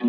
Hi,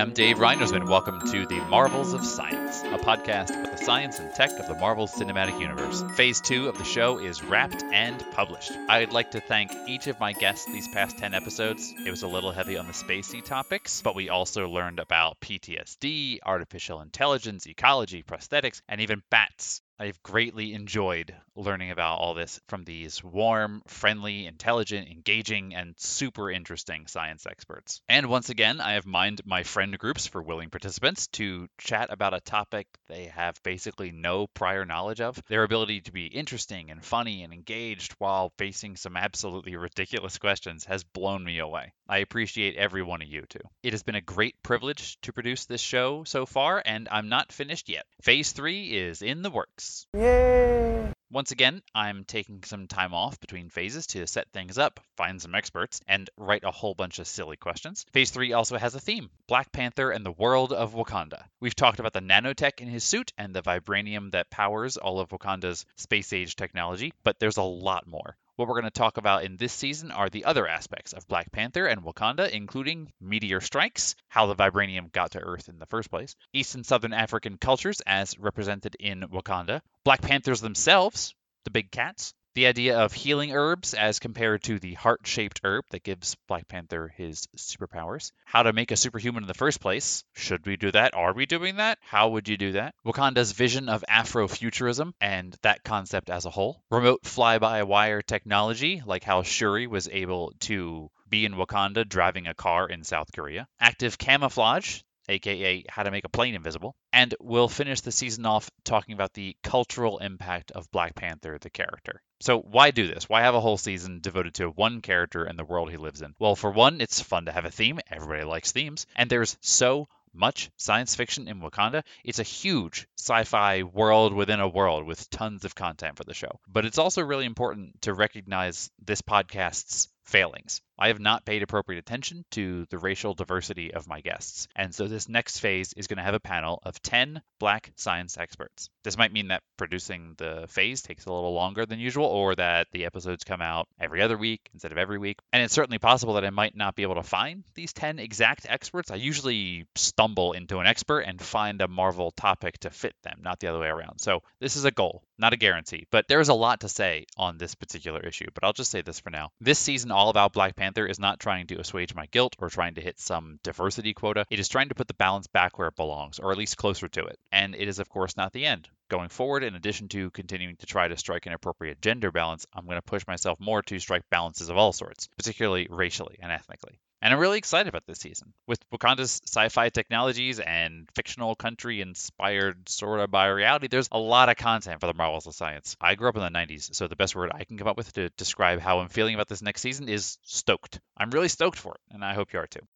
I'm Dave Reinersman. Welcome to the Marvels of Science, a podcast about the science and tech of the Marvel Cinematic Universe. Phase two of the show is wrapped and published. I'd like to thank each of my guests these past 10 episodes. It was a little heavy on the spacey topics, but we also learned about PTSD, artificial intelligence, ecology, prosthetics, and even bats. I've greatly enjoyed learning about all this from these warm, friendly, intelligent, engaging, and super interesting science experts. And once again, I have mined my friend groups for willing participants to chat about a topic they have basically no prior knowledge of. Their ability to be interesting and funny and engaged while facing some absolutely ridiculous questions has blown me away. I appreciate every one of you too. It has been a great privilege to produce this show so far, and I'm not finished yet. Phase 3 is in the works. Yay! Once again, I'm taking some time off between phases to set things up, find some experts, and write a whole bunch of silly questions. Phase 3 also has a theme Black Panther and the world of Wakanda. We've talked about the nanotech in his suit and the vibranium that powers all of Wakanda's space age technology, but there's a lot more. What we're going to talk about in this season are the other aspects of Black Panther and Wakanda, including meteor strikes, how the vibranium got to Earth in the first place, East and Southern African cultures as represented in Wakanda, Black Panthers themselves, the big cats, the idea of healing herbs as compared to the heart shaped herb that gives Black Panther his superpowers. How to make a superhuman in the first place. Should we do that? Are we doing that? How would you do that? Wakanda's vision of Afrofuturism and that concept as a whole. Remote fly by wire technology, like how Shuri was able to be in Wakanda driving a car in South Korea. Active camouflage, aka how to make a plane invisible. And we'll finish the season off talking about the cultural impact of Black Panther, the character. So, why do this? Why have a whole season devoted to one character and the world he lives in? Well, for one, it's fun to have a theme. Everybody likes themes. And there's so much science fiction in Wakanda. It's a huge sci fi world within a world with tons of content for the show. But it's also really important to recognize this podcast's failings. I have not paid appropriate attention to the racial diversity of my guests. And so this next phase is going to have a panel of 10 black science experts. This might mean that producing the phase takes a little longer than usual, or that the episodes come out every other week instead of every week. And it's certainly possible that I might not be able to find these 10 exact experts. I usually stumble into an expert and find a Marvel topic to fit them, not the other way around. So this is a goal, not a guarantee. But there's a lot to say on this particular issue. But I'll just say this for now. This season, all about Black Panther, is not trying to assuage my guilt or trying to hit some diversity quota. It is trying to put the balance back where it belongs, or at least closer to it. And it is, of course, not the end. Going forward, in addition to continuing to try to strike an appropriate gender balance, I'm going to push myself more to strike balances of all sorts, particularly racially and ethnically. And I'm really excited about this season. With Wakanda's sci fi technologies and fictional country inspired sort of by reality, there's a lot of content for the Marvels of Science. I grew up in the 90s, so the best word I can come up with to describe how I'm feeling about this next season is stoked. I'm really stoked for it, and I hope you are too.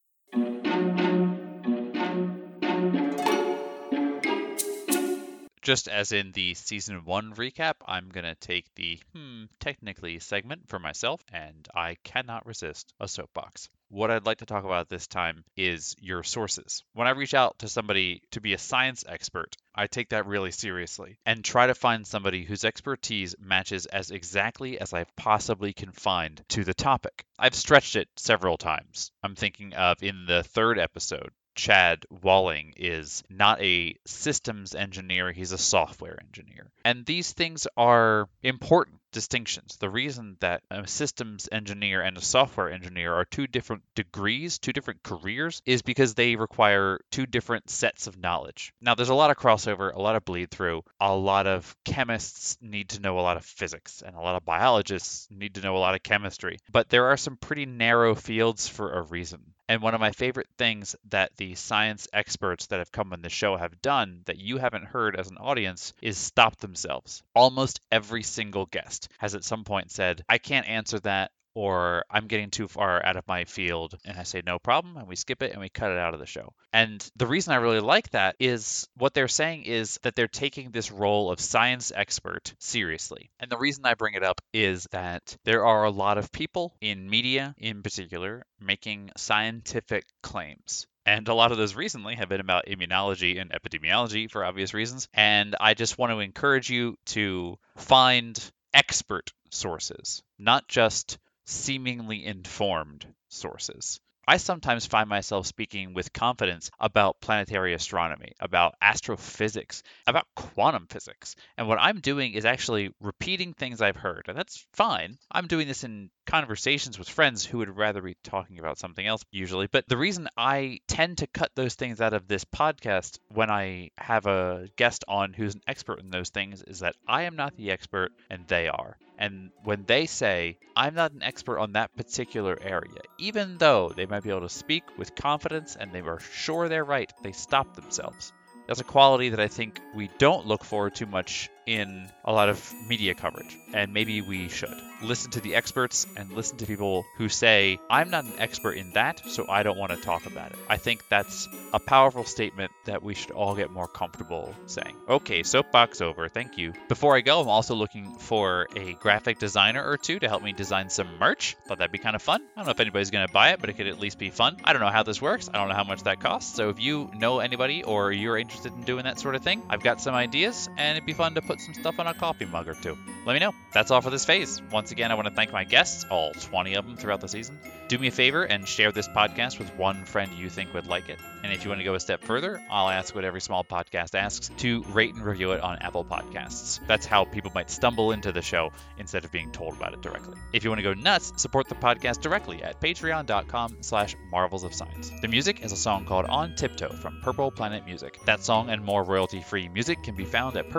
Just as in the season one recap, I'm going to take the hmm, technically segment for myself, and I cannot resist a soapbox. What I'd like to talk about this time is your sources. When I reach out to somebody to be a science expert, I take that really seriously and try to find somebody whose expertise matches as exactly as I possibly can find to the topic. I've stretched it several times. I'm thinking of in the third episode, Chad Walling is not a systems engineer, he's a software engineer. And these things are important distinctions. The reason that a systems engineer and a software engineer are two different degrees, two different careers, is because they require two different sets of knowledge. Now, there's a lot of crossover, a lot of bleed through. A lot of chemists need to know a lot of physics, and a lot of biologists need to know a lot of chemistry. But there are some pretty narrow fields for a reason. And one of my favorite things that the science experts that have come on the show have done that you haven't heard as an audience is stop themselves. Almost every single guest has at some point said, I can't answer that or I'm getting too far out of my field. And I say, no problem. And we skip it and we cut it out of the show. And the reason I really like that is what they're saying is that they're taking this role of science expert seriously. And the reason I bring it up is that there are a lot of people in media in particular making scientific claims. And a lot of those recently have been about immunology and epidemiology for obvious reasons. And I just want to encourage you to find expert sources, not just seemingly informed sources. I sometimes find myself speaking with confidence about planetary astronomy, about astrophysics, about quantum physics. And what I'm doing is actually repeating things I've heard. And that's fine. I'm doing this in conversations with friends who would rather be talking about something else usually. But the reason I tend to cut those things out of this podcast when I have a guest on who's an expert in those things is that I am not the expert and they are. And when they say, I'm not an expert on that particular area, even though they might be able to speak with confidence and they are sure they're right, they stop themselves. That's a quality that I think we don't look for too much in a lot of media coverage, and maybe we should. Listen to the experts and listen to people who say, I'm not an expert in that, so I don't want to talk about it. I think that's a powerful statement that we should all get more comfortable saying. Okay, soapbox over, thank you. Before I go, I'm also looking for a graphic designer or two to help me design some merch. Thought that'd be kind of fun. I don't know if anybody's going to buy it, but it could at least be fun. I don't know how this works, I don't know how much that costs, so if you know anybody or you're interested in doing that sort of thing, I've got some ideas, and it'd be fun to put some stuff on a coffee mug or two. Let me know. That's all for this phase. Once again, I want to thank my guests, all 20 of them throughout the season. Do me a favor and share this podcast with one friend you think would like it. And if you want to go a step further, I'll ask what every small podcast asks to rate and review it on Apple Podcasts. That's how people might stumble into the show instead of being told about it directly. If you want to go nuts, support the podcast directly at patreon.com slash marvels of science. The music is a song called On Tiptoe from Purple Planet Music. That song and more royalty-free music can be found at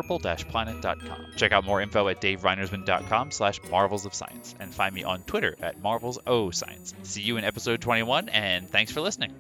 purple-planet.com. Check out more info at davereinersman.com slash marvels of science and find me on Twitter at marvels o science. See you in episode 21 and thanks for listening.